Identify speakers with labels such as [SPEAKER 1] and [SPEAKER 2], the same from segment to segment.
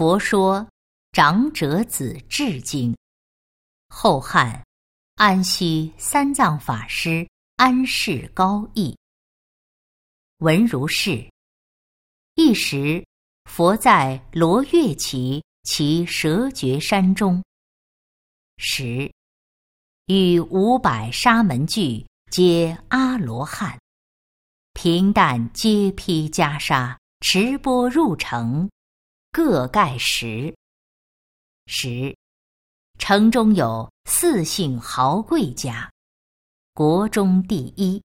[SPEAKER 1] 佛说长者子智经，后汉安西三藏法师安世高译。文如是：一时，佛在罗月奇其蛇绝山中，时与五百沙门聚皆阿罗汉，平淡皆披袈裟，持钵入城。各盖十。十，城中有四姓豪贵家，国中第一，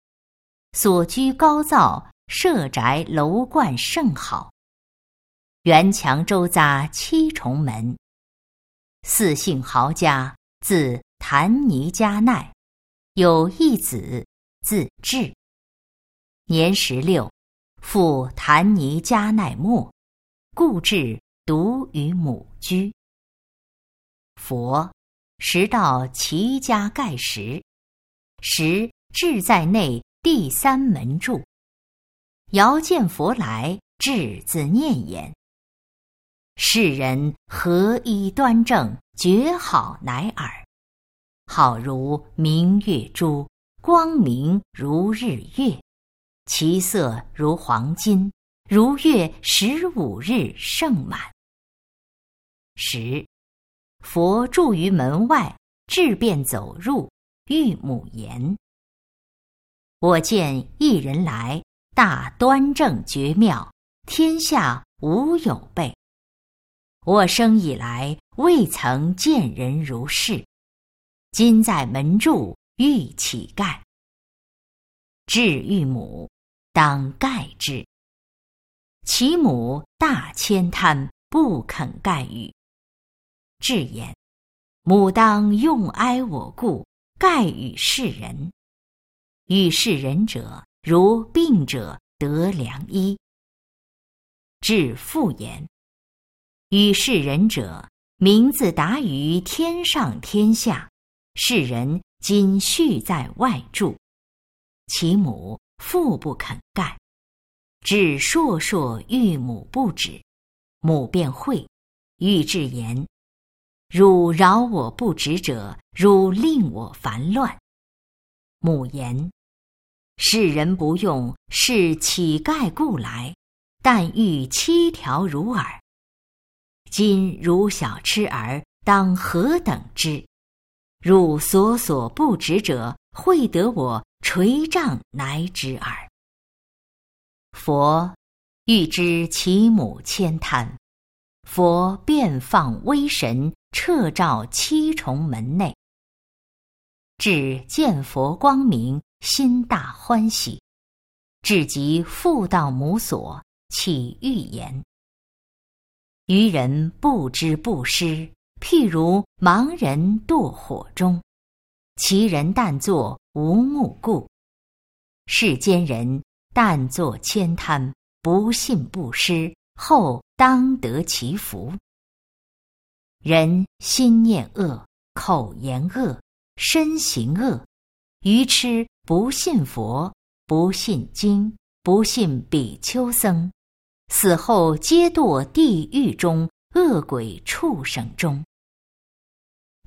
[SPEAKER 1] 所居高造，设宅楼观甚好。园墙周匝七重门。四姓豪家字谭尼加奈，有一子，字智。年十六，父谭尼加奈没。故至独与母居。佛时到其家盖时，时志在内第三门住。遥见佛来，智自念言：“世人何衣端正，绝好乃尔？好如明月珠，光明如日月，其色如黄金。”如月十五日盛满。十，佛住于门外，质便走入，遇母言：“我见一人来，大端正绝妙，天下无有备。我生以来未曾见人如是。今在门住，遇乞丐。至遇母，当盖之。”其母大千贪，不肯盖予。至言：“母当用哀我故，盖与世人。与世人者，如病者得良医。”至复言：“与世人者，名字达于天上天下。世人今续在外住，其母复不肯盖。”至烁烁欲母不止，母便会，欲至言：“汝饶我不止者，汝令我烦乱。”母言：“世人不用，是乞丐故来，但欲七条如耳。今汝小痴儿，当何等之？汝所所不止者，会得我垂杖乃止耳。”佛欲知其母千贪，佛便放威神，彻照七重门内。至见佛光明，心大欢喜，至即复到母所，起欲言：愚人不知不施，譬如盲人堕火中，其人但作无目故。世间人。但作悭贪，不信不施，后当得其福。人心念恶，口言恶，身行恶，愚痴不信佛，不信经，不信比丘僧，死后皆堕地狱中，恶鬼畜生中。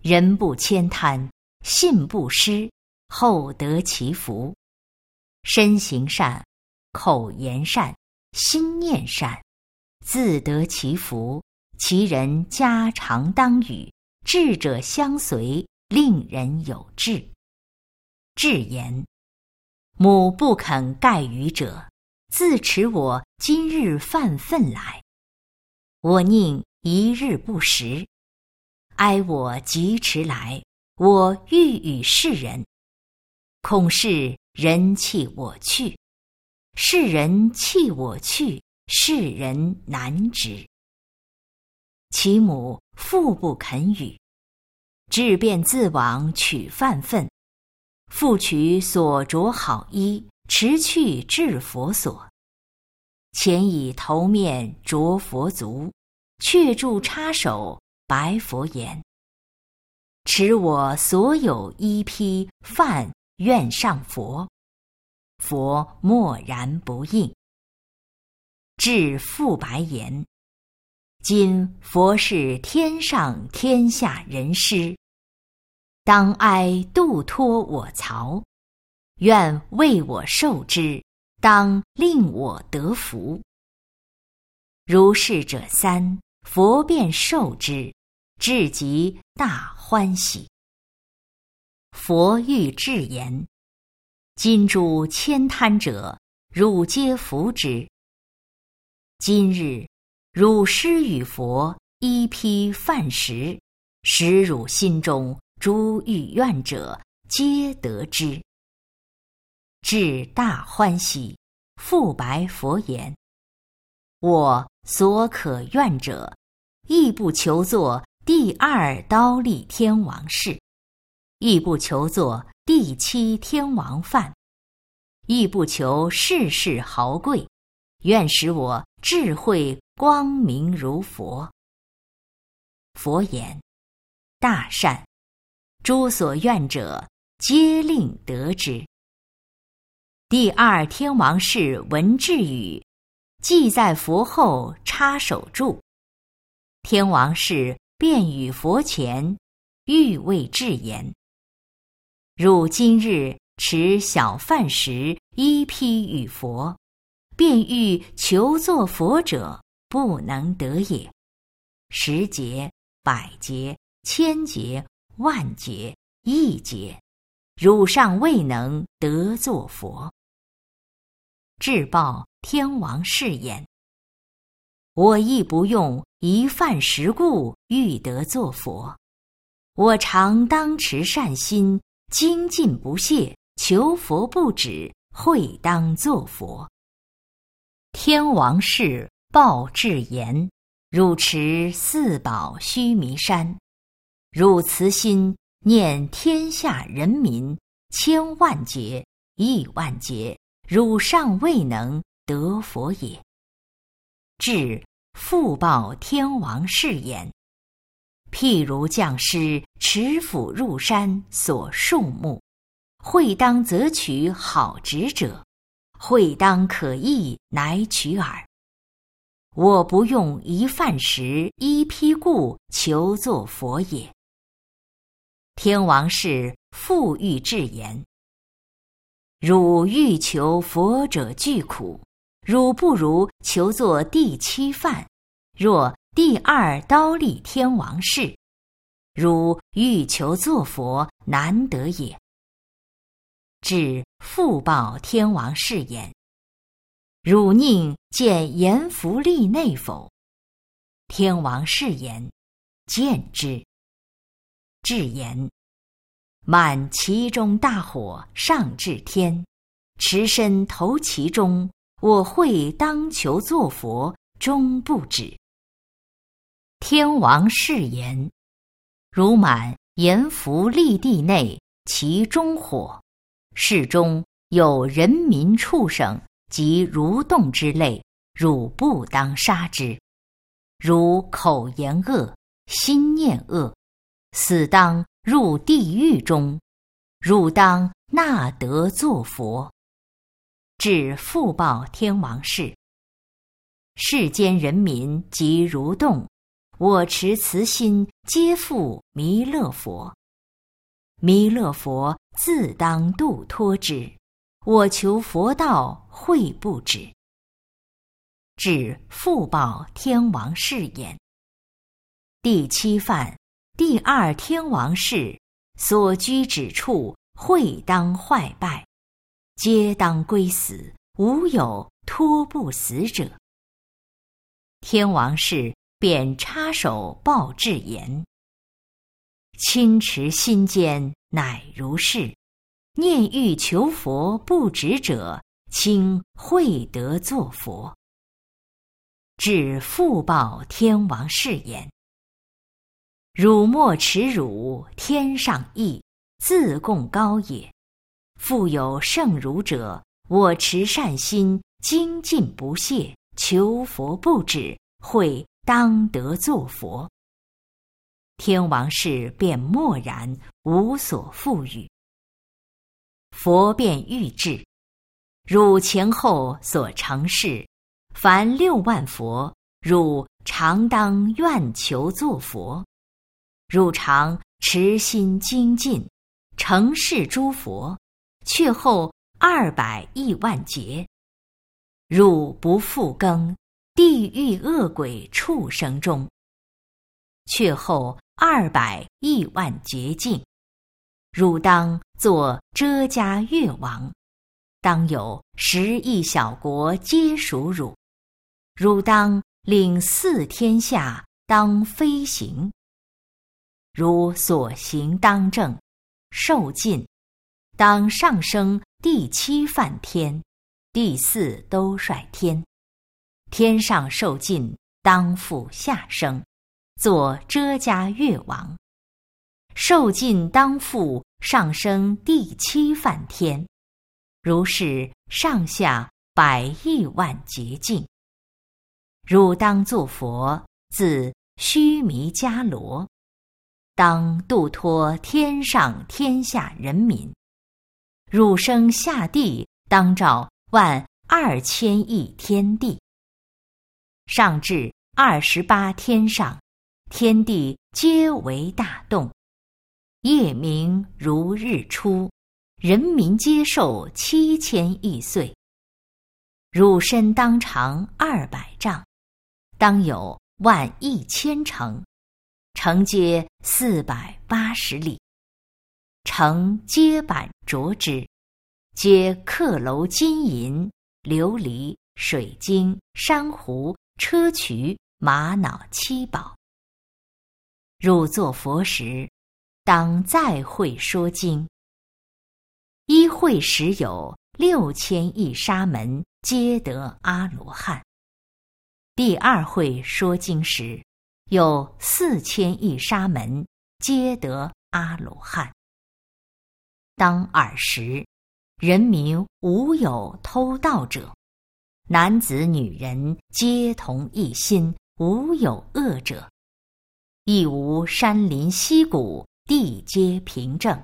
[SPEAKER 1] 人不悭贪，信不施，后得其福，身行善。口言善，心念善，自得其福。其人家常当与，智者相随，令人有志。智言：母不肯盖于者，自持我今日犯愤来。我宁一日不食，哀我即迟来。我欲与世人，恐是人弃我去。世人弃我去，世人难止。其母父不肯与，智便自往取饭粪，复取所着好衣，持去至佛所。前以头面着佛足，却住插手，白佛言：“持我所有衣披饭，愿上佛。”佛默然不应。至复白言：“今佛是天上天下人师，当哀度脱我曹，愿为我受之，当令我得福。如是者三，佛便受之，至极大欢喜。佛欲至言：今诸千贪者，汝皆服之。今日，汝施与佛一批饭食，使汝心中诸欲愿者，皆得之。至大欢喜，复白佛言：“我所可愿者，亦不求作第二刀立天王事，亦不求作第七天王饭，亦不求世世豪贵。”愿使我智慧光明如佛。佛言：“大善，诸所愿者，皆令得之。”第二天王是闻智语，即在佛后插手住。天王是便与佛前，欲为智言：“汝今日持小饭食，一批与佛。”便欲求作佛者，不能得也。十劫、百劫、千劫、万劫、亿劫，汝尚未能得作佛。至报天王誓言：我亦不用一饭食故，欲得作佛。我常当持善心，精进不懈，求佛不止，会当作佛。天王誓报至言：汝持四宝须弥山，汝慈心念天下人民，千万劫、亿万劫，汝尚未能得佛也。至复报天王誓言：譬如将师持斧入山，所树木，会当择取好植者。会当可意，乃取耳。我不用一饭食，一批故，求作佛也。天王是复欲至言：汝欲求佛者具苦，汝不如求作第七饭。若第二刀立天王是，汝欲求作佛，难得也。至复报天王誓言：“汝宁见阎浮利内否？”天王誓言：“见之。”至言：“满其中大火上至天，持身投其中，我会当求作佛，终不止。”天王誓言：“如满阎浮利地内，其中火。”世中有人民畜生及蠕动之类，汝不当杀之。如口言恶，心念恶，死当入地狱中。汝当纳德作佛，至复报天王誓。世间人民及蠕动，我持慈心，皆复弥勒佛。弥勒佛自当度脱之，我求佛道会不止。至复报天王誓言：第七犯，第二天王誓，所居之处，会当坏败，皆当归死，无有脱不死者。天王誓便插手报至言。清持心间乃如是，念欲求佛不止者，清会得作佛。至复报天王誓言：汝莫耻辱，天上意，自贡高也。复有圣儒者，我持善心，精进不懈，求佛不止，会当得作佛。天王氏便默然，无所复语。佛便欲至，汝前后所成事，凡六万佛，汝常当愿求作佛，汝常持心精进，成事诸佛，却后二百亿万劫。汝不复更地狱恶鬼畜生中，却后二百亿万劫尽，汝当作遮迦越王，当有十亿小国皆属汝，汝当领四天下，当飞行。如所行当正，受尽，当上升第七梵天。第四兜率天，天上受尽，当复下生，作遮迦越王。受尽当复上升第七梵天，如是上下百亿万劫境。汝当作佛，自须弥迦罗，当度脱天上天下人民。汝生下地，当照。万二千亿天地，上至二十八天上，天地皆为大动，夜明如日出，人民皆寿七千亿岁。汝身当长二百丈，当有万亿千城，城皆四百八十里，城皆板着之。皆刻楼金银、琉璃、水晶、珊瑚、砗磲、玛瑙七宝。入作佛时，当再会说经。一会时有六千亿沙门，皆得阿罗汉。第二会说经时，有四千亿沙门，皆得阿罗汉。当尔时。人民无有偷盗者，男子女人皆同一心，无有恶者，亦无山林溪谷，地皆平正。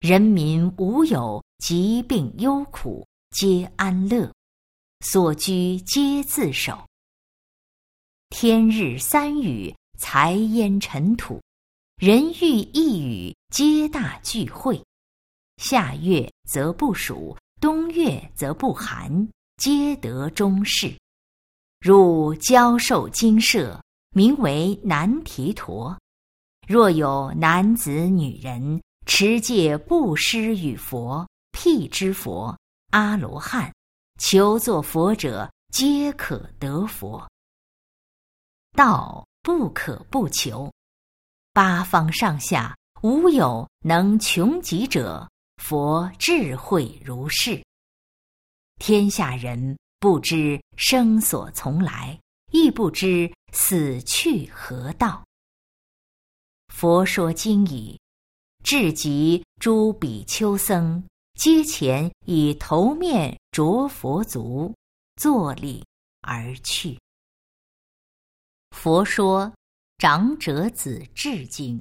[SPEAKER 1] 人民无有疾病忧苦，皆安乐，所居皆自守。天日三雨，财烟尘土，人欲一雨，皆大聚会。夏月则不暑，冬月则不寒，皆得中士。汝教授精舍，名为南提陀。若有男子女人持戒布施与佛，辟之佛阿罗汉，求作佛者，皆可得佛。道不可不求，八方上下无有能穷极者。佛智慧如是，天下人不知生所从来，亦不知死去何道。佛说经已，至极诸比丘僧皆前以头面着佛足，坐立而去。佛说长者子至经。